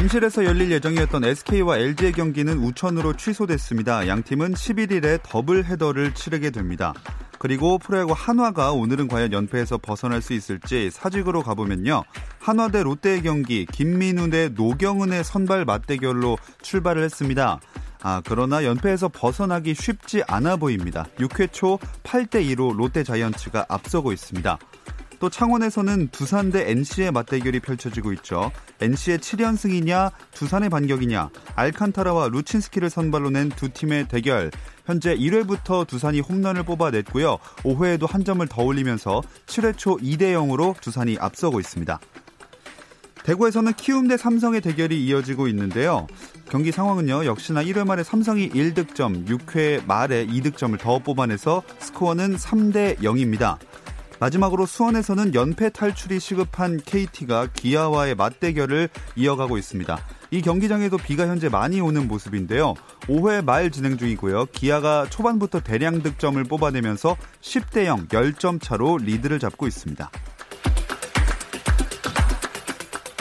잠실에서 열릴 예정이었던 SK와 LG의 경기는 우천으로 취소됐습니다. 양 팀은 11일에 더블 헤더를 치르게 됩니다. 그리고 프로야구 한화가 오늘은 과연 연패에서 벗어날 수 있을지 사직으로 가보면요. 한화 대 롯데의 경기 김민우 대 노경은의 선발 맞대결로 출발을 했습니다. 아, 그러나 연패에서 벗어나기 쉽지 않아 보입니다. 6회 초 8대 2로 롯데 자이언츠가 앞서고 있습니다. 또 창원에서는 두산 대 NC의 맞대결이 펼쳐지고 있죠. NC의 7연승이냐, 두산의 반격이냐, 알칸타라와 루친스키를 선발로 낸 두 팀의 대결. 현재 1회부터 두산이 홈런을 뽑아냈고요. 5회에도 한 점을 더 올리면서 7회 초 2대 0으로 두산이 앞서고 있습니다. 대구에서는 키움 대 삼성의 대결이 이어지고 있는데요. 경기 상황은요, 역시나 1회 말에 삼성이 1득점, 6회 말에 2득점을 더 뽑아내서 스코어는 3대 0입니다. 마지막으로 수원에서는 연패 탈출이 시급한 KT가 기아와의 맞대결을 이어가고 있습니다. 이 경기장에도 비가 현재 많이 오는 모습인데요. 5회 말 진행 중이고요. 기아가 초반부터 대량 득점을 뽑아내면서 10대 0, 10점 차로 리드를 잡고 있습니다.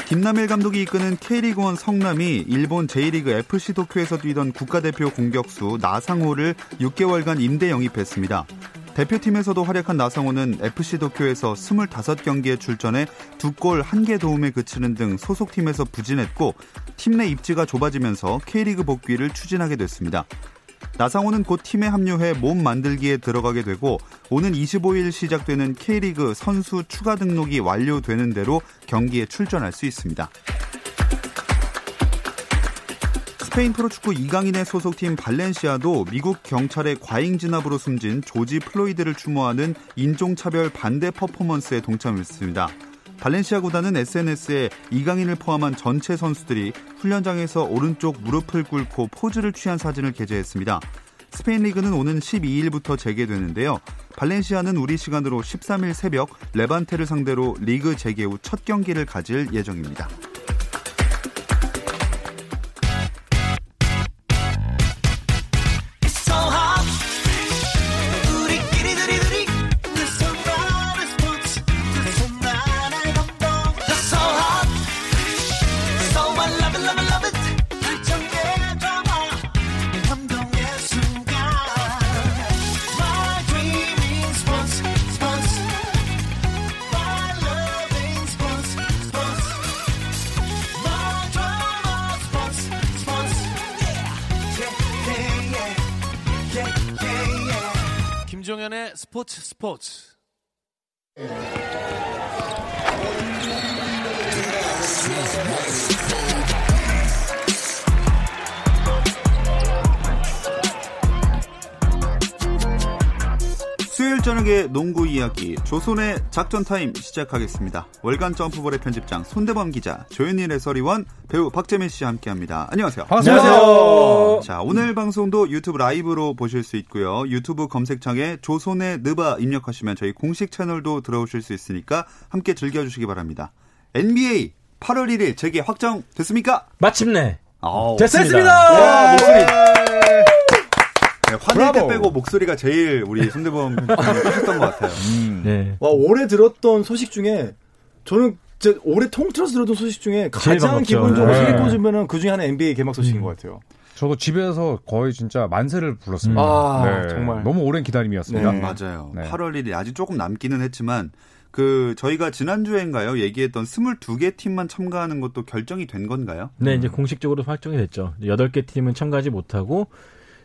김남일 감독이 이끄는 K리그1 성남이 일본 J리그 FC 도쿄에서 뛰던 국가대표 공격수 나상호를 6개월간 임대 영입했습니다. 대표팀에서도 활약한 나상호는 FC 도쿄에서 25경기에 출전해 두 골 한 개 도움에 그치는 등 소속팀에서 부진했고 팀 내 입지가 좁아지면서 K리그 복귀를 추진하게 됐습니다. 나상호는 곧 팀에 합류해 몸 만들기에 들어가게 되고 오는 25일 시작되는 K리그 선수 추가 등록이 완료되는 대로 경기에 출전할 수 있습니다. 스페인 프로축구 이강인의 소속팀 발렌시아도 미국 경찰의 과잉 진압으로 숨진 조지 플로이드를 추모하는 인종차별 반대 퍼포먼스에 동참했습니다. 발렌시아 구단은 SNS에 이강인을 포함한 전체 선수들이 훈련장에서 오른쪽 무릎을 꿇고 포즈를 취한 사진을 게재했습니다. 스페인 리그는 오는 12일부터 재개되는데요. 발렌시아는 우리 시간으로 13일 새벽 레반테를 상대로 리그 재개 후 첫 경기를 가질 예정입니다. 김종현의 스포츠 스포츠. 저녁의 농구 이야기 조선의 작전 타임 시작하겠습니다. 월간 점프볼의 편집장 손대범 기자, 조현일 해설위원, 배우 박재민 씨와 함께합니다. 안녕하세요. 안녕하세요. 자 오늘 방송도 유튜브 라이브로 보실 수 있고요. 유튜브 검색창에 조선의 느바 입력하시면 저희 공식 채널도 들어오실 수 있으니까 함께 즐겨주시기 바랍니다. NBA 8월 1일 재개 확정 됐습니까? 마침내 아우, 됐습니다. 와, 목소리. 네, 화낼 때. 빼고 목소리가 제일 우리 손대범 하셨던 것 같아요. 네. 와 올해 들었던 소식 중에 저는 제 올해 통틀어서 들었던 소식 중에 가장. 기본적으로 네. 세계 꽂으면은 그 중에 하나 NBA 개막 소식인 것 같아요. 저도 집에서 거의 진짜 만세를 불렀습니다. 아, 정말. 너무 오랜 기다림이었습니다. 네. 맞아요. 네. 8월 1일 아직 조금 남기는 했지만 그 저희가 지난주엔가요 얘기했던 22개 팀만 참가하는 것도 결정이 된 건가요? 네, 이제 공식적으로 확정이 됐죠. 8개 팀은 참가하지 못하고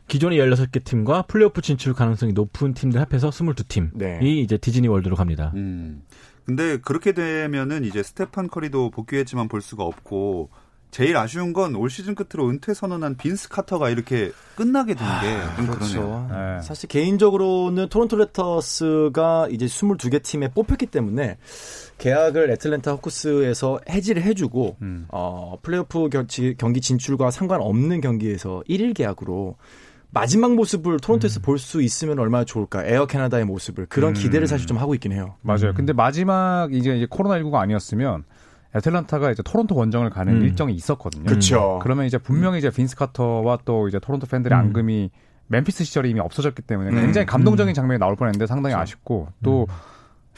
기존의 16개 팀과 플레이오프 진출 가능성이 높은 팀들 합해서 22팀이 네. 이제 디즈니 월드로 갑니다. 음. 근데 그렇게 되면은 이제 스테판 커리도 복귀했지만 볼 수가 없고 제일 아쉬운 건 올 시즌 끝으로 은퇴 선언한 빈스 카터가 이렇게 끝나게 된게좀 그러네요. 네. 사실 개인적으로는 토론토 랩터스가 이제 22개 팀에 뽑혔기 때문에 계약을 애틀랜타 호크스에서 해지를 해주고 음. 어, 플레이오프 경기 진출과 상관없는 경기에서 1일 계약으로 마지막 모습을 토론토에서 볼수 있으면 얼마나 좋을까. 에어 캐나다의 모습을 그런 음. 기대를 사실 좀 하고 있긴 해요. 맞아요. 음. 근데 마지막 이제 이제 코로나 19가 아니었으면 애틀란타가 이제 토론토 원정을 가는 음. 일정이 있었거든요. 그쵸. 그러면 이제 분명히 이제 빈스 카터와 또 이제 토론토 팬들의 음. 앙금이 멤피스 시절에 이미 없어졌기 때문에 음. 굉장히 감동적인 장면이 나올 뻔했는데 상당히 아쉽고 또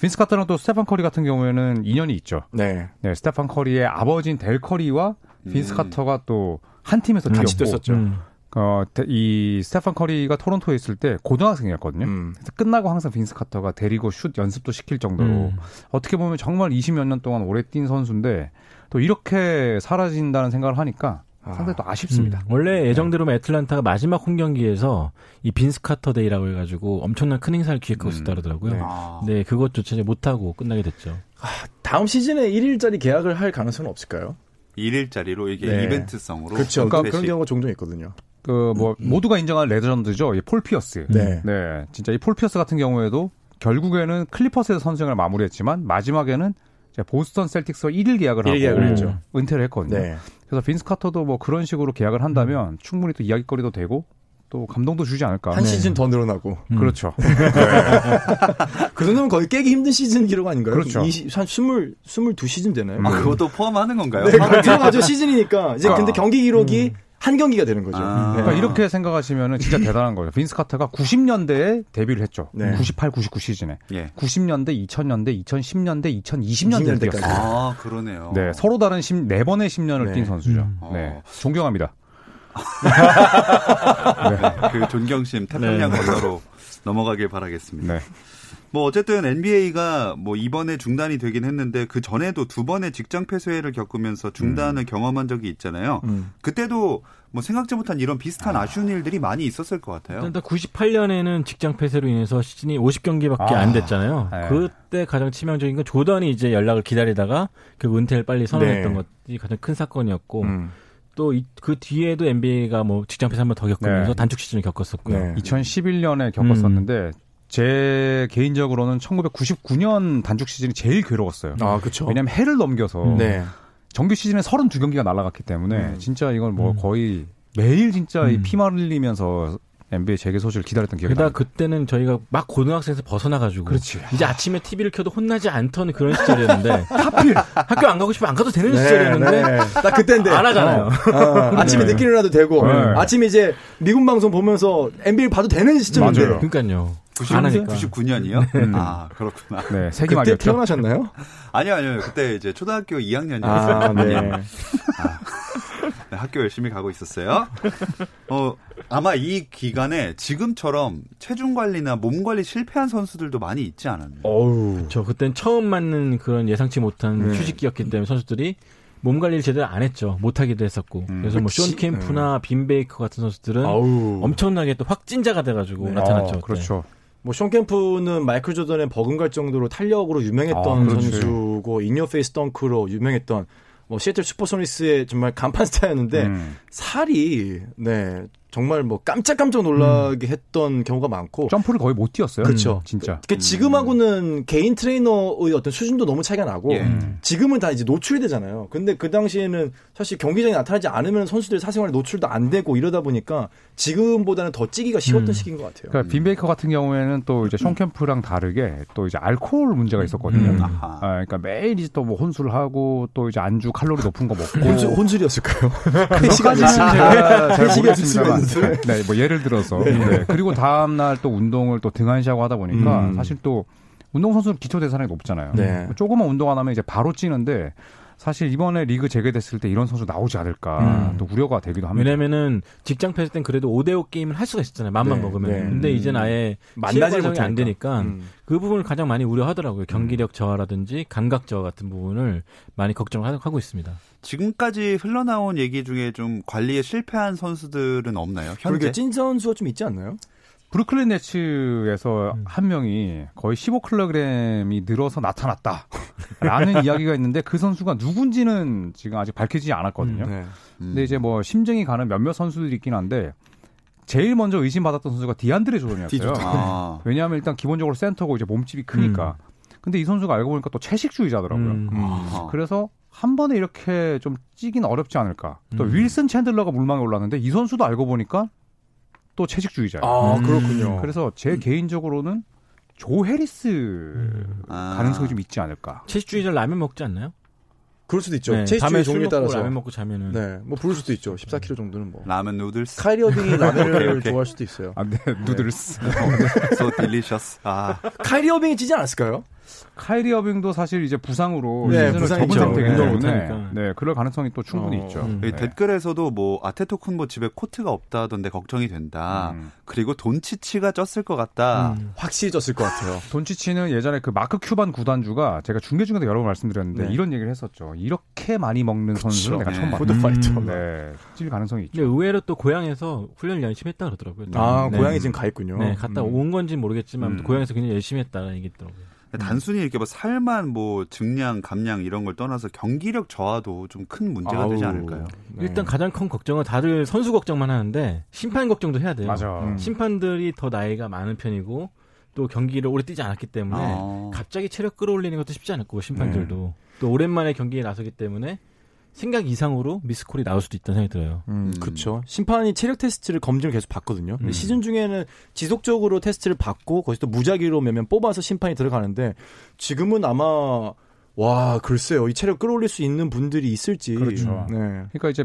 빈스 카터랑 또 스테판 커리 같은 경우에는 인연이 있죠. 네. 네, 스테판 커리의 아버지인 델 커리와 빈스 음. 카터가 또 한 팀에서 같이 뛰었고 뛰었었죠. 음. 어, 데- 이 스테판 커리가 토론토에 있을 때 고등학생이었거든요. 음. 그래서 끝나고 항상 빈스 카터가 데리고 슛 연습도 시킬 정도로 음. 어떻게 보면 정말 20몇 년 동안 오래 뛴 선수인데 또 이렇게 사라진다는 생각을 하니까 상당히 또 아쉽습니다. 음, 원래 예정대로면 애틀란타가 마지막 홈 경기에서 이 빈스 카터 데이라고 해가지고 엄청난 큰 행사를 기획하고 음. 있었다 그러더라고요. 네. 아. 네, 그것조차 이제 못하고 끝나게 됐죠. 다음 시즌에 1일짜리 계약을 할 가능성은 없을까요? 1일짜리로 이게 네. 이벤트성으로 그렇죠. 그러니까 그런. 경우가 종종 있거든요. 그 뭐 모두가 인정한 레전드죠. 이 폴 피어스. 네. 네, 진짜 이 폴 피어스 같은 경우에도 결국에는 클리퍼스에서 선수 생활을 마무리했지만 마지막에는 이제 보스턴 셀틱스와 1일 계약을 하고 일일 계약을 했죠. 은퇴를 했거든요. 네. 그래서 빈스 카터도 뭐 그런 식으로 계약을 한다면 충분히 또 이야기거리도 되고 또 감동도 주지 않을까. 한 네. 시즌 더 늘어나고. 음. 그렇죠. 그 정도면 거의 깨기 힘든 시즌 기록 아닌가요? 그렇죠. 20, 한 20, 22시즌 되나요? 아, 그것도 포함하는 건가요? 네, 그 들어가죠. 시즌이니까. 이제 아. 근데 경기 기록이 한 경기가 되는 거죠. 아. 네. 그러니까 이렇게 생각하시면 진짜 대단한 거예요. 빈스 카터가 90년대에 데뷔를 했죠. 네. 98, 99 시즌에. 예. 90년대, 2000년대, 2010년대, 2020년대를 20년대까지. 뛰었어요. 아, 그러네요. 네, 서로 다른 10, 네 번의 10년을 네. 뛴 선수죠. 음. 네, 어. 존경합니다. 그 존경심 태평양 네. 건너로 넘어가길 바라겠습니다. 네. 뭐 어쨌든 NBA가 뭐 이번에 중단이 되긴 했는데 그 전에도 두 번의 직장 폐쇄를 겪으면서 중단을 경험한 적이 있잖아요. 음. 그때도 뭐 생각지 못한 이런 비슷한 아. 쉬운 일들이 많이 있었을 것 같아요. 일단 98년에는 직장 폐쇄로 인해서 시즌이 50경기밖에 아, 안 됐잖아요. 네. 그때 가장 치명적인 건 조던이 이제 연락을 기다리다가 그 은퇴를 빨리 선언했던 네. 것이 가장 큰 사건이었고 음. 또그 뒤에도 NBA가 뭐 직장 폐쇄 한번 더 겪으면서 네. 단축 시즌을 겪었었고요. 네. 2011년에 겪었었는데 제 개인적으로는 1999년 단축 시즌이 제일 괴로웠어요. 아, 그쵸. 왜냐하면 해를 넘겨서 네. 정규 시즌에 32경기가 날아갔기 때문에 음. 진짜 이건 뭐 음. 거의 매일 진짜 이 음. 피만 흘리면서 NBA 재개 소식을 기다렸던 기억이 게다가 납니다. 그때는 저희가 막 고등학생에서 벗어나가지고 그렇지. 이제 아침에 TV를 켜도 혼나지 않던 그런 시절이었는데 하필 학교 안 가고 싶으면 안 가도 되는 시절이었는데 네. 딱 그때인데. 안 하잖아요. 어, 어, 아침에 네. 늦게 일어나도 되고, 네. 아침에 이제 미국 방송 보면서 NBA 봐도 되는 시점인데. 맞아요. 그러니까요. 90, 안 하니까. 99년이요? 음. 아, 그렇구나. 네, 그때 세기말이었죠. 태어나셨나요? 아니요, 아니요. 그때 이제 초등학교 2학년이었어요. 아, 네. 네, 학교 열심히 가고 있었어요. 어, 아마 이 기간에 지금처럼 체중 관리나 몸 관리 실패한 선수들도 많이 있지 않았나요? 어우. 저 그땐 처음 맞는 그런 예상치 못한 네. 휴식기였기 때문에 선수들이 몸 관리를 제대로 안 했죠. 못 하기도 했었고. 음. 그래서 뭐 그치. 숀 켐프나 빈 베이커 같은 선수들은 아우. 엄청나게 또 확 찐 자가 돼 가지고 네. 나타났죠. 어, 그때. 그렇죠. 뭐, 숀 켐프는 마이클 조던에 버금갈 정도로 탄력으로 유명했던 아. 선수고, in your face 덩크로 유명했던, 뭐, 시애틀 슈퍼소니스의 정말 간판 스타였는데, 음. 살이, 네, 정말 뭐, 깜짝깜짝 놀라게 했던 경우가 많고, 점프를 거의 못 뛰었어요. 그쵸. 진짜. 그 지금하고는 개인 트레이너의 어떤 수준도 너무 차이가 나고 예. 음. 지금은 다 이제 노출이 되잖아요. 근데 그 당시에는 사실 경기장에 나타나지 않으면 선수들 사생활에 노출도 안 되고 이러다 보니까 지금보다는 더 찌기가 쉬웠던 음. 시기인 것 같아요. 그러니까 빈 베이커 같은 경우에는 또 이제 숀 캠프랑 다르게 또 이제 알코올 문제가 있었거든요. 음. 아하. 아, 그러니까 매일 이제 또 뭐 혼술을 하고 또 이제 안주 칼로리 높은 거 먹고 혼술, 혼술이었을까요? 그것까지는 제가 잘 수가 모르겠습니다만 있는데. 네, 뭐 예를 들어서 네. 그리고 다음 날 또 운동을 또 등한시하고 하다 보니까 음. 사실 또 운동 선수는 기초 대사량이 높잖아요. 네. 뭐 조금만 운동 안 하면 이제 바로 찌는데 사실 이번에 리그 재개됐을 때 이런 선수 나오지 않을까 음. 또 우려가 되기도 합니다. 왜냐면은 직장 폐쇄 땐 그래도 5대5 게임을 할 수가 있었잖아요. 맘만 네, 먹으면. 네. 근데 이제는 아예 만나지 만나지 과정이 안 못하니까. 되니까 음. 그 부분을 가장 많이 우려하더라고요. 경기력 저하라든지 감각 저하 같은 부분을 많이 걱정하고 있습니다. 지금까지 흘러나온 얘기 중에 좀 관리에 실패한 선수들은 없나요? 현재? 찐 선수가 좀 있지 않나요? 브루클린 네츠에서 음. 한 명이 거의 15kg이 늘어서 나타났다. 라는 이야기가 있는데 그 선수가 누군지는 지금 아직 밝히지 않았거든요. 네. 음. 근데 이제 뭐 심증이 가는 몇몇 선수들이 있긴 한데 제일 먼저 의심받았던 선수가 디안드레 조던이었어요. 디조던. 아. 왜냐하면 일단 기본적으로 센터고 이제 몸집이 크니까. 근데 이 선수가 알고 보니까 또 채식주의자더라고요. 음. 아하. 그래서 한 번에 이렇게 좀 찌긴 어렵지 않을까. 또 음. 윌슨 챈들러가 물망에 올랐는데 이 선수도 알고 보니까 또 채식주의자예요. 아, 음. 그렇군요. 그래서 제 개인적으로는 조 해리스 아. 가능성이 좀 있지 않을까. 채식주의자 라면 먹지 않나요? 그럴 수도 있죠. 네, 술 종류에 따라서. 라면 먹고 자면은 네, 뭐 불을 수도 있죠. 14kg 정도는 뭐. 라면 noodles. 카이리 어빙이 라면을 오케이, 오케이. 좋아할 수도 있어요. 아, 네, noodles. so delicious. 아. 카이리 어빙이 찌지 않았을까요? 카이리 어빙도 사실 이제 부상으로 네, 부상이죠. 접은 상태이기 운동을 때문에 못하니까. 네, 그럴 가능성이 또 충분히 어, 있죠. 음. 네. 댓글에서도 뭐 아테토쿤보 집에 코트가 없다던데 걱정이 된다. 음. 그리고 돈치치가 쪘을 것 같다. 음. 확실히 쪘을 것 같아요. 돈치치는 예전에 그 마크 큐반 구단주가 제가 중계 중에도 여러 번 말씀드렸는데 네. 이런 얘기를 했었죠. 이렇게 많이 먹는 선수는 내가 네. 처음 봤다. 푸드파이터. 음. 네, 찔 가능성이 있죠. 근데 의외로 또 고향에서 훈련을 열심히 했다 그러더라고요. 또. 아, 네. 고향에 지금 가 있군요. 네, 갔다 음. 온 건지는 모르겠지만 음. 고향에서 굉장히 열심히 했다는 얘기 있더라고요. 단순히 이렇게 뭐 살만 뭐 증량, 감량 이런 걸 떠나서 경기력 저하도 좀 큰 문제가 되지 아우. 않을까요? 네. 일단 가장 큰 걱정은 다들 선수 걱정만 하는데 심판 걱정도 해야 돼요. 맞아. 음. 심판들이 더 나이가 많은 편이고 또 경기를 오래 뛰지 않았기 때문에 아. 갑자기 체력 끌어올리는 것도 쉽지 않을 거고 심판들도 또 오랜만에 경기에 나서기 때문에 생각 이상으로 미스콜이 나올 수도 있다는 생각이 들어요. 음, 음. 그렇죠. 심판이 체력 테스트를 검증을 계속 받거든요. 근데 음. 시즌 중에는 지속적으로 테스트를 받고 거기서 또 무작위로 몇 명 뽑아서 심판이 들어가는데 지금은 아마 와 글쎄요 이 체력 끌어올릴 수 있는 분들이 있을지. 그렇죠. 네. 그러니까 이제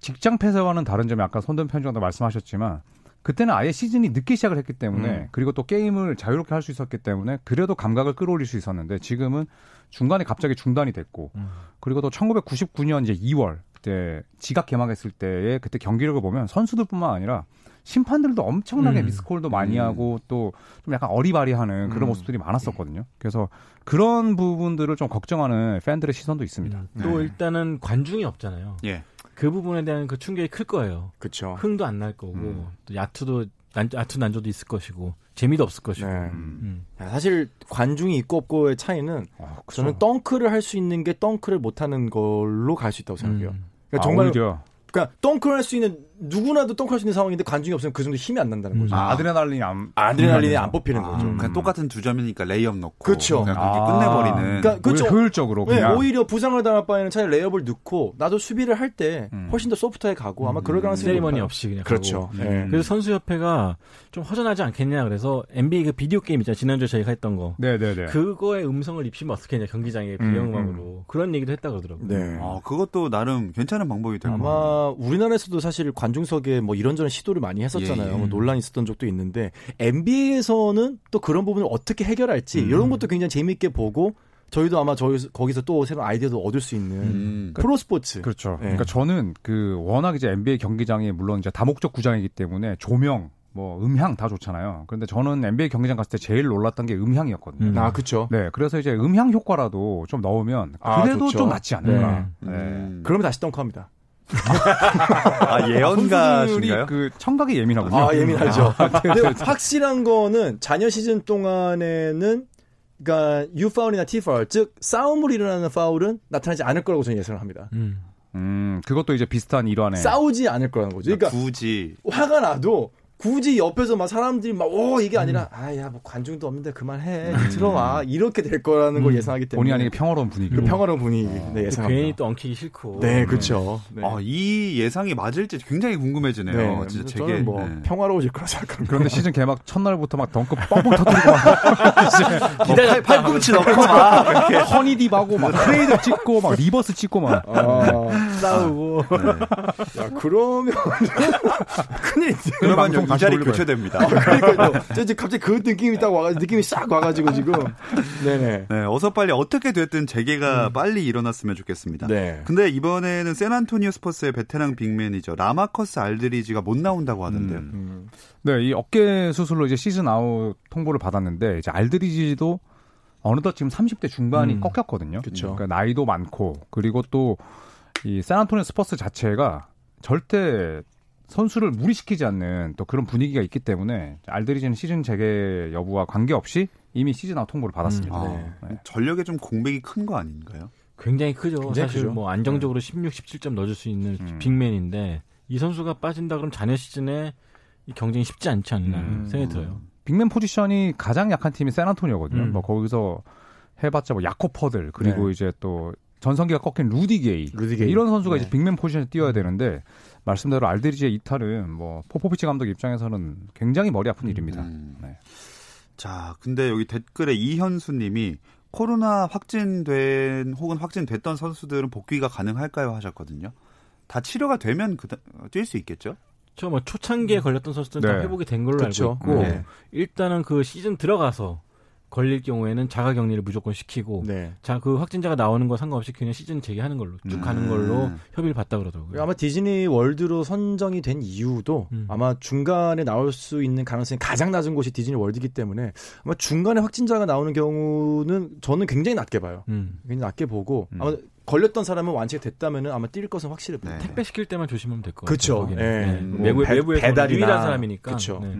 직장 폐쇄와는 다른 점이 아까 손든 편장도 말씀하셨지만 그때는 아예 시즌이 늦게 시작을 했기 때문에 음. 그리고 또 게임을 자유롭게 할 수 있었기 때문에 그래도 감각을 끌어올릴 수 있었는데 지금은 중간에 갑자기 중단이 됐고 음. 그리고 또 1999년 이제 2월 그때 지각 개막했을 때의 그때 경기력을 보면 선수들뿐만 아니라 심판들도 엄청나게 음. 미스콜도 많이 음. 하고 또 좀 약간 어리바리하는 그런 음. 모습들이 많았었거든요. 그래서 그런 부분들을 좀 걱정하는 팬들의 시선도 있습니다. 음. 또 네. 일단은 관중이 없잖아요. 예. 그 부분에 대한 그 충격이 클 거예요. 그렇죠. 흥도 안 날 거고 음. 또 야투도 난, 야투 난조도 있을 것이고 재미도 없을 것이고. 네. 음. 사실 관중이 있고 없고의 차이는 어, 그쵸. 저는 덩크를 할 수 있는 게 덩크를 못 하는 걸로 갈 수 있다고 생각해요. 음. 그러니까 아, 정말 오히려 그러니까 덩크를 할 수 있는 누구나도 할수 있는 상황인데 관중이 없으면 그 정도 힘이 안 난다는 거죠. 아, 아드레날린이 안 아드레날린이 안 뽑히는 아, 거죠. 그냥 똑같은 두 점이니까 레이업 넣고 그렇죠. 그냥 경기 아. 끝내버리는. 그러니까 그렇죠. 오히려 효율적으로 네, 그냥 오히려 부상을 당할 바에는 차라리 레이업을 넣고 나도 수비를 할때 음. 훨씬 더 소프트하게 가고 아마 그럴 가능성이 세리머니 높아요. 없이 그냥 그렇죠. 가고. 네. 그래서 선수협회가 좀 허전하지 않겠냐 그래서 NBA 그 비디오 게임 있잖아요. 지난주에 저희가 했던 거. 네네네. 그거에 음성을 입히면 어떻겠냐 경기장에 음, 배경음악으로 그런 얘기도 했다 그러더라고요. 네. 아, 그것도 나름 괜찮은 방법이 될것 같아요. 아마 우리나라에서도 사실 관 중석에 뭐 이런저런 시도를 많이 했었잖아요. 예, 예. 뭐 논란이 있었던 적도 있는데 NBA에서는 또 그런 부분을 어떻게 해결할지 음. 이런 것도 굉장히 재미있게 보고 저희도 아마 저희 거기서 또 새로운 아이디어도 얻을 수 있는 음. 프로 스포츠. 그렇죠. 네. 그러니까 저는 그 워낙 이제 NBA 경기장이 물론 이제 다목적 구장이기 때문에 조명, 뭐 음향 다 좋잖아요. 그런데 저는 NBA 경기장 갔을 때 제일 놀랐던 게 음향이었거든요. 음. 아, 그렇죠. 네, 그래서 이제 음향 효과라도 좀 넣으면 아, 그래도 좋죠. 좀 낫지 않을까. 음. 네. 그러면 다시 덩크합니다. 아, 예언가신가요? 그 청각이 예민하군요. 아, 예민하죠. 아, 네, 근데 네, 네. 확실한 거는 자녀 시즌 동안에는 그러니까 U 파울이나 T 파울, 즉 싸움으로 일어나는 파울은 나타나지 않을 거라고 저는 예상을 합니다. 음. 음, 그것도 이제 비슷한 일환에 싸우지 않을 거라는 거죠. 그러니까 굳이 화가 나도 굳이 옆에서 막 사람들이 막 오 이게 아니라 아야 뭐 관중도 없는데 그만해 들어와 이렇게 될 거라는 걸 음. 예상하기 때문에 본의 아니게 평화로운 분위기. 그 평화로운 분위기 네, 또 예상합니다. 괜히 또 엉키기 싫고. 네 그렇죠. 네. 아, 이 예상이 맞을지 굉장히 궁금해지네요. 네, 진짜 저는 제게 뭐 네. 평화로워질 거라 생각합니다. 그런데 시즌 개막 첫날부터 막 덩크 뻥뻥 터뜨리고 막 기다려 팔꿈치 넣고 막 이렇게 허니딥 하고 막 크레이드 찍고 막 리버스 찍고 막 아, 싸우고. 야 그러면 큰일인데. 그러면 이 자리. 교체됩니다. 그러니까요. 저 지금 갑자기 그 느낌이 딱 와가지고 느낌이 싹 와가지고 지금. 네네. 네, 어서 빨리 어떻게 됐든 재개가 빨리 일어났으면 좋겠습니다. 네. 근데 이번에는 샌안토니오 스퍼스의 베테랑 빅맨이죠. 라마커스 알드리지가 못 나온다고 하던데요. 음. 음. 네, 이 어깨 수술로 이제 시즌 아웃 통보를 받았는데 이제 알드리지도 어느덧 지금 30대 중반이 음. 꺾였거든요. 그쵸. 그러니까 나이도 많고 그리고 또 이 샌안토니오 스퍼스 자체가 절대 선수를 무리시키지 않는 또 그런 분위기가 있기 때문에 알드리지는 시즌 재개 여부와 관계없이 이미 시즌 아웃 통보를 받았습니다. 아, 네. 전력에 좀 공백이 큰 거 아닌가요? 굉장히 크죠. 굉장히 사실 크죠. 뭐 안정적으로 16, 17점 넣어줄 수 있는 음. 빅맨인데 이 선수가 빠진다 그럼 잔여 시즌에 이 경쟁이 쉽지 않지 않나 음. 생각이 들어요. 빅맨 포지션이 가장 약한 팀이 샌안토니오거든요. 음. 뭐 거기서 해봤자 뭐 야콥 퍼들 그리고 네. 이제 또 전성기가 꺾인 루디 게이, 루디 게이. 이런 선수가 네. 이제 빅맨 포지션에 뛰어야 되는데 말씀대로 알드리지의 이탈은 뭐 포포비치 감독 입장에서는 굉장히 머리 아픈 일입니다. 음. 네. 자, 근데 여기 댓글에 이현수님이 코로나 확진된 혹은 확진됐던 선수들은 복귀가 가능할까요 하셨거든요. 다 치료가 되면 뛸 수 있겠죠? 저뭐 초창기에 걸렸던 선수들은 다 네. 회복이 된 걸로 그쵸. 알고 있고 네. 일단은 그 시즌 들어가서 걸릴 경우에는 자가 격리를 무조건 시키고 네. 자그 확진자가 나오는 거 상관없이 그냥 시즌 재개하는 걸로 쭉 음. 가는 걸로 협의를 봤다 그러더라고요. 아마 디즈니 월드로 선정이 된 이유도 음. 아마 중간에 나올 수 있는 가능성이 가장 낮은 곳이 디즈니 월드이기 때문에 아마 중간에 확진자가 나오는 경우는 저는 굉장히 낮게 봐요. 음. 굉장히 낮게 보고 음. 아마 걸렸던 사람은 완치가 됐다면은 아마 뛸 것은 확실해 보여요. 네. 택배 시킬 때만 조심하면 될 것 같아요. 그쵸. 거기는. 예. 네. 뭐 외부 배- 외부에서 배달이나. 유일한 사람이니까. 그쵸. 네.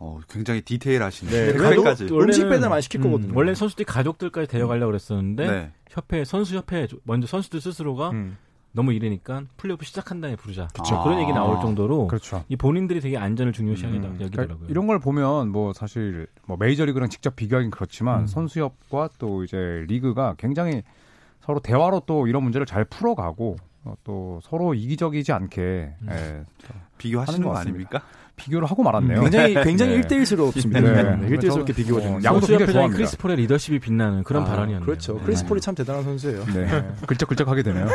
음. 어, 굉장히 디테일하시네요. 네. 거기까지. 그래도 음식 배달 많이 시킬 거거든요. 원래 선수들이 가족들까지 데려가려고 그랬었는데 네. 협회 선수 협회 먼저 선수들 스스로가 음. 너무 이르니까 플레이오프 시작한 다음에 부르자. 그쵸. 그런 얘기 나올 아. 정도로 그렇죠. 이 본인들이 되게 안전을 중요시하게 음. 여기더라고요. 그러니까 이런 걸 보면 뭐 사실 뭐 메이저리그랑 직접 비교하긴 그렇지만 음. 선수협과 또 이제 리그가 굉장히 서로 대화로 또 이런 문제를 잘 풀어가고 어, 또 서로 이기적이지 않게 음. 예, 비교하시는 거. 아닙니까? 비교를 하고 말았네요. 굉장히 굉장히 네. 일대일스럽습니다. 네. 네. 일대일스럽게 비교가 되는 어, 거죠. 야구도 굉장히 좋아합니다. 크리스 폴의 리더십이 빛나는 그런 아, 발언이었네요. 그렇죠. 네. 크리스 폴이 참 대단한 선수예요. 네. 글쩍글쩍하게 되네요.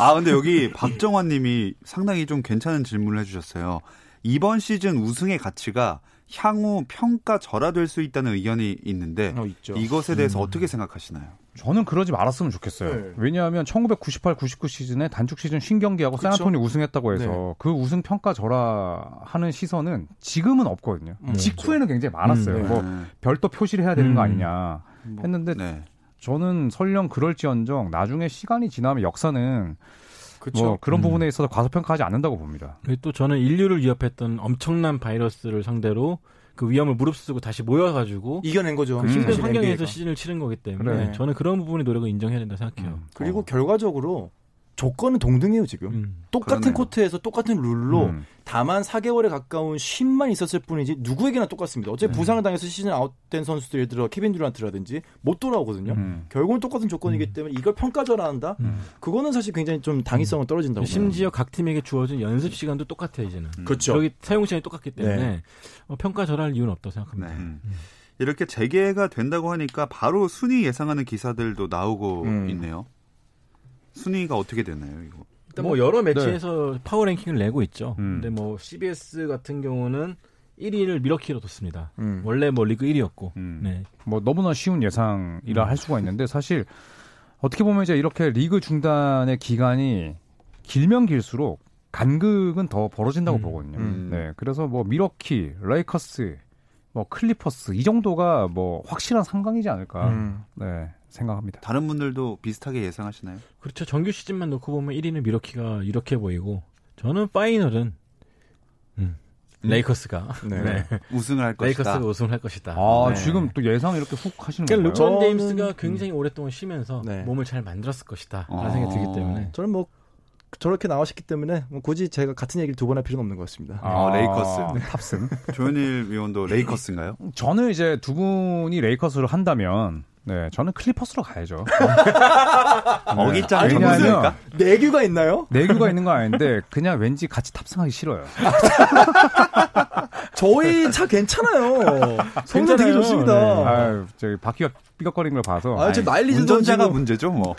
아, 근데 여기 박정환 님이 상당히 좀 괜찮은 질문을 해주셨어요. 이번 시즌 우승의 가치가 향후 평가 절하될 수 있다는 의견이 있는데 어, 있죠. 이것에 대해서 어떻게 생각하시나요? 저는 그러지 말았으면 좋겠어요. 네. 왜냐하면 1998, 99 시즌에 단축 시즌 신경기하고 그쵸? 샌안토니 우승했다고 해서 네. 그 우승 평가 절하하는 시선은 지금은 없거든요. 음, 직후에는 굉장히 많았어요. 음, 네. 뭐 네. 별도 표시를 해야 되는 거 음. 아니냐 뭐, 했는데 네. 저는 설령 그럴지언정 나중에 시간이 지나면 역사는 그렇죠. 뭐 그런 음. 부분에 있어서 과소평가하지 않는다고 봅니다. 그리고 또 저는 인류를 위협했던 엄청난 바이러스를 상대로 그 위험을 무릅쓰고 다시 모여가지고 이겨낸 거죠. 그 힘든 사실 환경에서 NBA가. 시즌을 치른 거기 때문에 그래. 저는 그런 부분의 노력을 인정해야 된다 생각해요. 음. 그리고 어. 결과적으로 조건은 동등해요 지금. 음. 똑같은 그러네요. 코트에서 똑같은 룰로 음. 다만 4개월에 가까운 쉼만 있었을 뿐이지 누구에게나 똑같습니다. 어차피 네. 부상을 당해서 시즌 아웃된 선수들 예를 들어 케빈 듀란트라든지 못 돌아오거든요. 음. 결국은 똑같은 조건이기 음. 때문에 이걸 평가절하한다. 음. 그거는 사실 굉장히 좀 당위성은 떨어진다고. 심지어 각 팀에게 주어진 연습 시간도 똑같아요 이제는. 음. 그렇죠. 여기 사용 시간이 똑같기 때문에 네. 어, 평가 절할 이유는 없다고 생각합니다. 네. 음. 이렇게 재개가 된다고 하니까 바로 순위 예상하는 기사들도 나오고 음. 있네요. 순위가 어떻게 되나요, 이거? 일단 뭐 여러 매치에서 파워 랭킹을 내고 있죠. 음. 근데 뭐 CBS 같은 경우는 1위를 미러키로 뒀습니다. 음. 원래 뭐 리그 1위였고. 음. 네. 뭐 너무나 쉬운 예상이라 음. 할 수가 있는데 사실 어떻게 보면 이제 이렇게 리그 중단의 기간이 길면 길수록 간극은 더 벌어진다고 음. 보거든요. 음. 네, 그래서 뭐 밀워키, 레이커스, 뭐 클리퍼스 이 정도가 뭐 확실한 3강이지 않을까 음. 네, 생각합니다. 다른 분들도 비슷하게 예상하시나요? 그렇죠. 정규 시즌만 놓고 보면 1위는 밀워키가 이렇게 보이고 저는 파이널은 음, 레이커스가 네. 네. 우승을 할 것이다. 레이커스가 우승을 할 것이다. 아 네. 지금 또 예상 이렇게 훅 하시는 그러니까? 르브론 저는- 제임스가 굉장히 오랫동안 쉬면서 네. 몸을 잘 만들었을 것이다. 라는 어. 생각이 들기 때문에 저는 뭐 저렇게 나오셨기 때문에 뭐 굳이 제가 같은 얘기를 두 번 할 필요는 없는 것 같습니다. 아, 레이커스. 탑승. 조현일 위원도 레이커스인가요? 저는 이제 두 분이 레이커스를 한다면 네, 저는 클리퍼스로 가야죠. 어깃장 전문입니까? 내규가 있나요? 내규가 있는 건 아닌데 그냥 왠지 같이 탑승하기 싫어요. 저희 차 괜찮아요. 성능 되게. 좋습니다. 네. 아유, 저기 바퀴가 삐걱거리는 걸 봐서 아, 저 마일리지도 운전자가 지금- 문제죠, 뭐.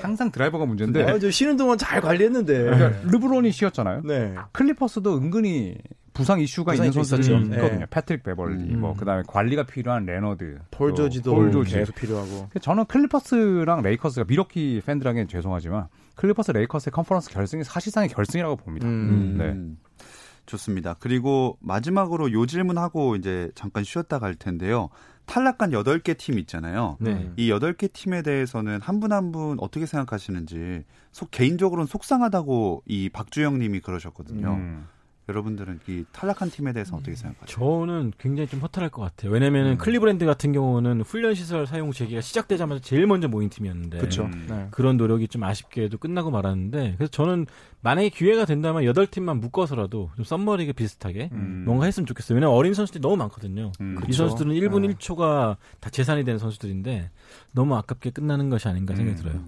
항상 드라이버가 문제인데 아, 저 쉬는 동안 잘 관리했는데. 그러니까 르브론이 쉬었잖아요. 네. 클리퍼스도 은근히 부상 이슈가 부상이 있는 좀 선수들이. 있거든요. 네. 패트릭 베벌리, 음. 뭐 그다음에 관리가 필요한 레너드, 폴또 조지도 폴 조지. 계속 필요하고. 저는 클리퍼스랑 레이커스가 밀워키 팬들에게는 죄송하지만 클리퍼스 레이커스의 컨퍼런스 결승이 사실상의 결승이라고 봅니다. 음. 네. 좋습니다. 그리고 마지막으로 요 질문하고 이제 잠깐 쉬었다 갈 텐데요. 탈락한 8개 팀 있잖아요. 네. 이 8개 팀에 대해서는 한 분 한 분 어떻게 생각하시는지 속, 개인적으로는 속상하다고 이 박주영 님이 그러셨거든요. 음. 여러분들은 이 탈락한 팀에 대해서 어떻게 생각하세요? 저는 굉장히 좀 허탈할 것 같아요. 왜냐면은 음. 클리브랜드 같은 경우는 훈련 시설 사용 재개가 시작되자마자 제일 먼저 모인 팀이었는데 그렇죠. 음. 네. 그런 노력이 좀 아쉽게도 끝나고 말았는데 그래서 저는 만약에 기회가 된다면 여덟 팀만 묶어서라도 좀 썸머리그 비슷하게 음. 뭔가 했으면 좋겠어요. 왜냐면 어린 선수들이 너무 많거든요. 음. 이 그쵸. 선수들은 1분 네. 1초가 다 재산이 되는 선수들인데 너무 아깝게 끝나는 것이 아닌가 생각이 음. 들어요.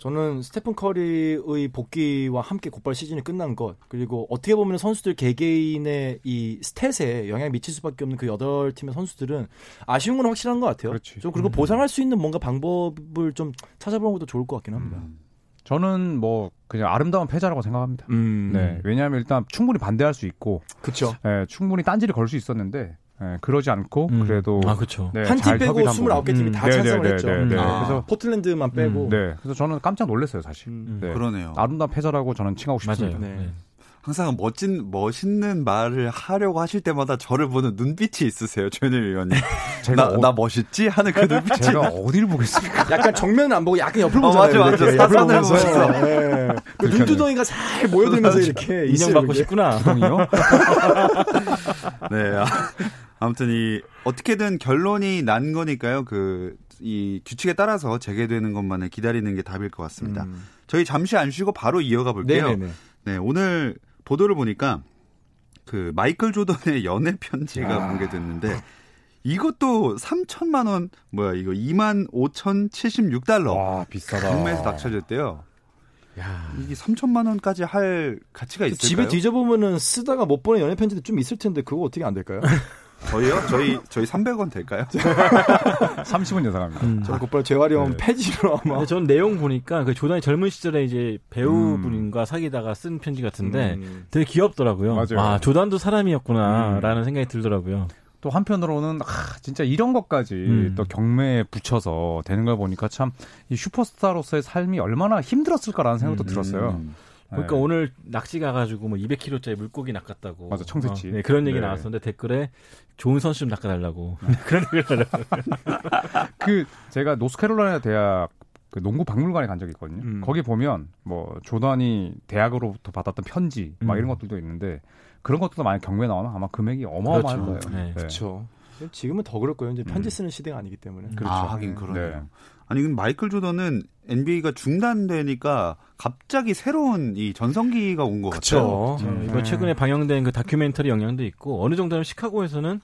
저는 스테픈 커리의 복귀와 함께 곧바로 시즌이 끝난 것 그리고 어떻게 보면 선수들 개개인의 이 스탯에 영향을 미칠 수밖에 없는 그 여덟 팀의 선수들은 아쉬운 건 확실한 것 같아요. 그렇지. 좀 그리고 음. 보상할 수 있는 뭔가 방법을 좀 찾아보는 것도 좋을 것 같긴 합니다. 음. 저는 뭐 그냥 아름다운 패자라고 생각합니다. 음, 네. 왜냐하면 일단 충분히 반대할 수 있고, 그렇죠. 예, 충분히 딴지를 걸 수 있었는데, 예, 그러지 않고 음. 그래도 아 그렇죠. 네, 한팀잘 빼고 협의를 한 29개 팀이 부분. 다 네, 찬성을 네, 했죠. 네, 네. 아. 그래서 포틀랜드만 빼고. 음. 네, 그래서 저는 깜짝 놀랐어요, 사실. 음. 네. 그러네요. 아름다운 패자라고 저는 칭하고 싶습니다. 맞아요. 네. 네. 항상 멋진 멋있는 말을 하려고 하실 때마다 저를 보는 눈빛이 있으세요, 최현일 의원님. 제가 나, 어- 나 멋있지 하는 그 눈빛이. 제가 어디를 보겠습니까? 약간 정면은 안 보고 약간 옆을 어, 보잖아요. 맞아, 맞아. 옆을 사선을 보면서. 보면서. 네. 그 눈두덩이가 잘 모여들면서 이렇게 인형 받고. 싶구나. 동이요? 네. 아, 아무튼 이 어떻게든 결론이 난 거니까요. 그 이 규칙에 따라서 재개되는 것만을 기다리는 게 답일 것 같습니다. 음. 저희 잠시 안 쉬고 바로 이어가 볼게요. 네네네. 네, 오늘 보도를 보니까 그 마이클 조던의 연애 편지가 아. 공개됐는데 이것도 3천만 원 뭐야 이거 2만 5,076달러 와, 비싸다. 경매에서 낙찰됐대요. 야. 이게 3천만 원까지 할 가치가 있을까요? 집에 뒤져보면은 쓰다가 못 보는 연애 편지도 좀 있을 텐데 그거 어떻게 안 될까요? 저희요? 저희 저희 300원 될까요? 30은 예상합니다. 음. 저는 곧바로 재활용 네. 폐지로 아마. 근데 저는 내용 보니까 그 조단이 젊은 시절에 이제 배우분과 사귀다가 쓴 편지 같은데 음. 되게 귀엽더라고요. 맞아요. 아, 조단도 사람이었구나라는 생각이 들더라고요. 또 한편으로는 아, 진짜 이런 것까지 음. 또 경매에 붙여서 되는 걸 보니까 참 이 슈퍼스타로서의 삶이 얼마나 힘들었을까라는 생각도 음, 들었어요. 음. 그러니까 네. 오늘 낚시 가가지고 뭐 200kg짜리 물고기 낚았다고. 맞아, 청새치. 어, 네, 그런 얘기 네. 나왔었는데 댓글에 좋은 선수 좀 낚아달라고. 그런 얘기를 하더라고요. 그 제가 노스캐롤라이나 대학 그 농구 박물관에 간 적이 있거든요. 음. 거기 보면 뭐 조던이 대학으로부터 받았던 편지 막 음. 이런 것들도 있는데 그런 것들도 만약 경매에 나오면 아마 금액이 어마어마할 그렇죠. 거예요. 네. 그렇죠. 지금은 더 그럴 거예요. 이제 편지 음. 쓰는 시대가 아니기 때문에. 그렇죠. 아, 하긴 그러네요. 네. 아니 근데 마이클 조던은 NBA가 중단되니까 갑자기 새로운 이 전성기가 온 것 같아요. 그렇죠. 저 이번 최근에 방영된 그 다큐멘터리 영향도 있고 어느 정도는 시카고에서는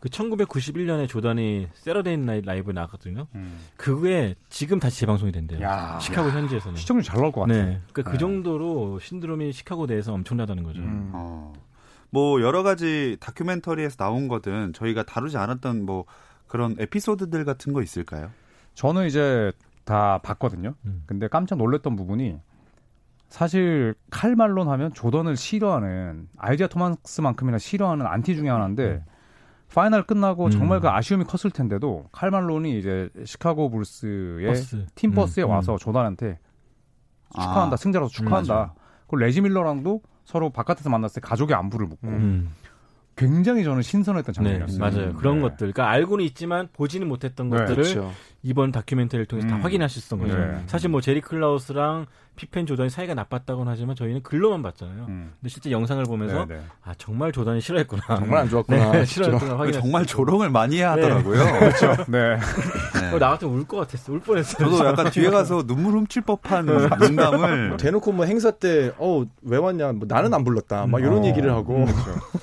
그 1991년에 조단이 세러데이 나이 라이브에 나갔거든요. 음. 그게 지금 다시 재방송이 된대요. 야, 시카고 현지에서는. 시청률 잘 나올 것 같아요. 네. 그러니까 그 네. 정도로 신드롬이 시카고 내에서 엄청나다는 거죠. 음. 어. 뭐 여러 가지 다큐멘터리에서 나온 거든 저희가 다루지 않았던 뭐 그런 에피소드들 같은 거 있을까요? 저는 이제 다 봤거든요. 음. 근데 깜짝 놀랐던 부분이 사실 칼 말론 하면 조던을 싫어하는 아이제아 토마스만큼이나 싫어하는 안티 중에 하나인데 파이널 끝나고 음. 정말 그 아쉬움이 컸을 텐데도 칼 말론이 이제 시카고 불스의 버스. 팀 버스에 음, 와서 조던한테 축하한다 아. 승자로서 축하한다. 그리고 레지 밀러랑도 서로 바깥에서 만났을 때 가족의 안부를 묻고 음. 굉장히 저는 신선했던 네, 장면이었어요. 맞아요. 그런 네. 것들. 그러니까 알고는 있지만 보지는 못했던 네, 것들을 그렇죠. 이번 다큐멘터리를 통해서 다 음. 확인할 수 있었던 거죠. 네. 사실 뭐 제리 클라우스랑 피펜 조던이 사이가 나빴다고는 하지만 저희는 글로만 봤잖아요. 음. 근데 실제 영상을 보면서 네, 네. 아 정말 조던이 싫어했구나. 정말 안 좋았구나. 네. 싫어했구나. 확인. 정말 조롱을 많이 하더라고요. 그렇죠. 네. 네. 어, 나 같으면 울 것 같았어. 울 뻔했어요. 저도 약간 뒤에 가서 눈물 훔칠 법한 농담을 대놓고 뭐 행사 때, 어, 왜 왔냐, 뭐 나는 안 불렀다. 막 이런 어, 얘기를 하고. 그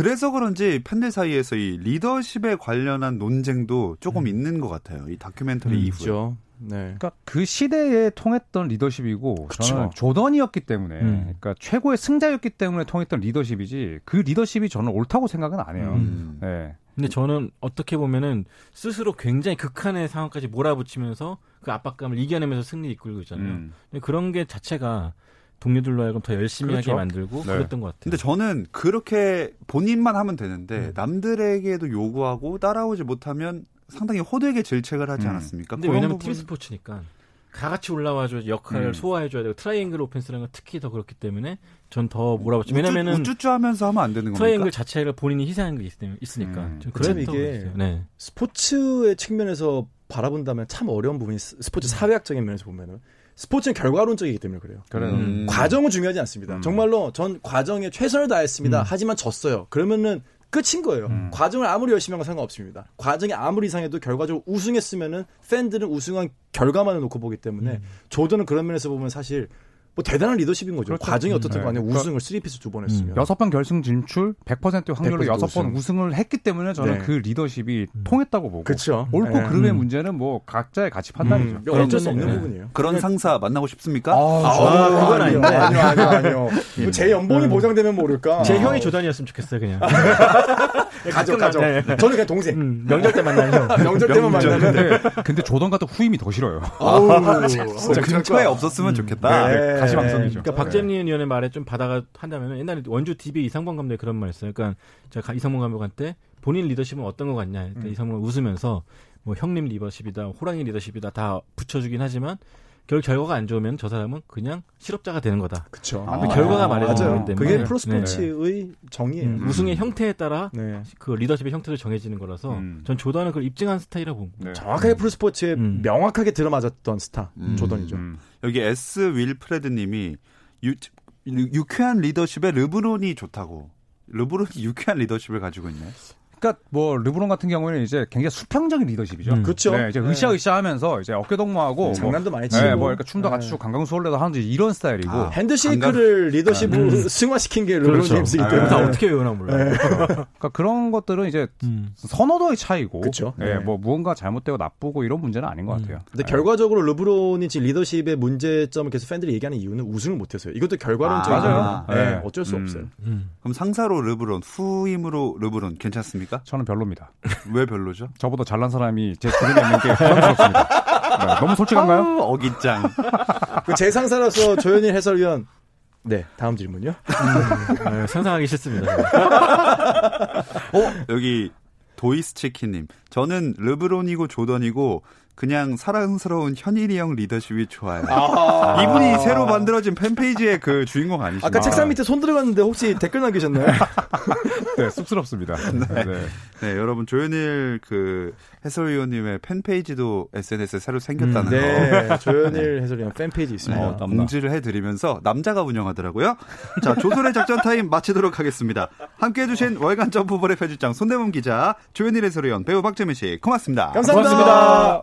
래서 그런지 팬들 사이에서 이 리더십에 관련한 논쟁도 조금 있는 것 같아요. 이 다큐멘터리 음, 이후에. 있죠. 네. 그러니까 그 시대에 통했던 리더십이고 그쵸. 저는 조던이었기 때문에 음. 그러니까 최고의 승자였기 때문에 통했던 리더십이지 그 리더십이 저는 옳다고 생각은 안 해요. 음. 네. 근데 저는 어떻게 보면은 스스로 굉장히 극한의 상황까지 몰아붙이면서 그 압박감을 이겨내면서 승리 이끌고 있잖아요. 음. 근데 그런 게 자체가 동료들로 하여금 더 열심히 그렇죠. 하게 만들고 네. 그랬던 것 같아요. 근데 저는 그렇게 본인만 하면 되는데 음. 남들에게도 요구하고 따라오지 못하면 상당히 호되게 질책을 하지 음. 않았습니까? 근데 그런 왜냐면 부분- 팀 스포츠니까 다 같이 올라와줘 역할을 음. 소화해줘야 되고 triangle offense라는 건 특히 더 그렇기 때문에 전 더 몰아붙죠. 우쭈- 왜냐면은 우쭈쭈하면서 하면 안 되는 겁니까? 트라이앵글 자체를 본인이 희생한 게 있, 있으니까 음. 그랬던 이게. 네. 스포츠의 측면에서 바라본다면 참 어려운 부분이 스- 스포츠 사회학적인 면에서 보면은 스포츠는 결과론적이기 때문에 그래요. 그래요. 음. 과정은 중요하지 않습니다. 정말로 전 과정에 최선을 다했습니다. 음. 하지만 졌어요. 그러면은 끝인 거예요. 과정을 아무리 열심히 한 건 상관없습니다. 과정이 아무리 이상해도 결과적으로 우승했으면은 팬들은 우승한 결과만을 놓고 보기 때문에 음. 조던은 그런 면에서 보면 사실 뭐 대단한 리더십인 거죠. 그렇죠. 과정이 어떻든 네. 간에 그러니까 우승을 3피스 두 번 했으면. 여섯 번 결승 진출, 100% 확률로 100% 여섯 번 우승. 우승을 했기 때문에 저는 네. 그 리더십이 통했다고 보고 그쵸. 옳고 네. 그름의 음. 문제는 뭐 각자의 가치 판단이죠. 음, 어쩔 수 없는 네. 부분이에요. 그런 상사 만나고 싶습니까? 아, 그건 아니요, 아닌데. 아니요, 아니요, 아니요. 뭐제 연봉이 음. 보장되면 모를까. 제 형이 조단이었으면 좋겠어요, 그냥. 가족, 가족. 네. 저는 그냥 동생. 음, 명절 때 만나는 형. 명절 때만. 만나면. 근데, 근데 조던 같은 후임이 더 싫어요. 아우, 진짜 근처에 없었으면 좋겠다. 네. 가시방송이죠. 그러니까 박재민 의원의 말에 좀 받아가 한다면 옛날에 원주 DB 이상범 감독이 그런 말 했어요. 그러니까 제가 이상범 감독한테 본인 리더십은 어떤 것 같냐. 그러니까 이상범 웃으면서 뭐 형님 리더십이다, 호랑이 리더십이다 다 붙여주긴 하지만 결국 결과가 안 좋으면 저 사람은 그냥 실업자가 되는 거다. 그쵸. 그 결과가 말해주는 맞아요. 거기 때문에. 그게 네. 프로스포츠의 정의예요. 음, 우승의 형태에 따라 네. 그 리더십의 형태도 정해지는 거라서 음. 전 조단은 그걸 입증한 스타일이라고 봅니다. 네. 정확하게 프로스포츠에 음. 명확하게 들어맞았던 스타 음. 조던이죠. 음. 여기 S 윌프레드님이 유, 유쾌한 리더십에 르브론이 좋다고. 르브론이 유쾌한 리더십을 가지고 있네. 그러니까 뭐 르브론 같은 경우에는 이제 굉장히 수평적인 리더십이죠. 음. 그쵸. 네, 이제 으쌰으쌰하면서 이제 어깨 동무하고 뭐, 장난도 많이 치고. 네, 뭐 이렇게 춤도 같이 네. 추고 강강수월래도 하는지 이런 스타일이고. 아. 핸드쉐이크를 리더십으로 음. 승화시킨 게 르브론 그렇죠. 제임스이기 아, 때문에. 다 어떻게 외우나 몰라 요. 그러니까 그런 것들은 이제 음. 선호도의 차이고. 그쵸. 네, 네. 뭐 무언가 잘못되고 나쁘고 이런 문제는 아닌 것 음. 같아요. 근데 결과적으로 르브론이 지금 리더십의 문제점을 계속 팬들이 얘기하는 이유는 우승을 못해서요. 이것도 결과론적인 아, 맞아요. 네, 네. 어쩔 수 음. 없어요. 음. 그럼 상사로 르브론, 후임으로 르브론 괜찮습니까? 저는 별로입니다. 왜 별로죠? 저보다 잘난 사람이 제 주변에 있는 게 부담스럽습니다. 네, 너무 솔직한가요? 아우, 어깃장. 그 제 상사로서 조현일 해설위원. 네, 다음 질문요. 아, 상상하기 싫습니다. 어, 여기 도이스 치킨님. 저는 르브론이고 조던이고 그냥 사랑스러운 현일이 형 리더십이 좋아요. 이분이 새로 만들어진 팬페이지의 그 주인공 아니시나요? 아까 책상 밑에 손 들어갔는데 혹시 댓글 남기셨나요? 네, 쑥스럽습니다. 네. 네, 여러분 조현일 그 해설위원님의 팬페이지도 SNS에 새로 생겼다는 거. 네, 조현일 해설위원 팬페이지 있습니다. 네, 공지를 해드리면서 남자가 운영하더라고요. 자, 조선의 작전 타임 마치도록 하겠습니다. 함께 해주신 월간 점프볼의 편집장 손대범 기자, 조현일 해설위원, 배우 박재민 씨, 고맙습니다. 감사합니다.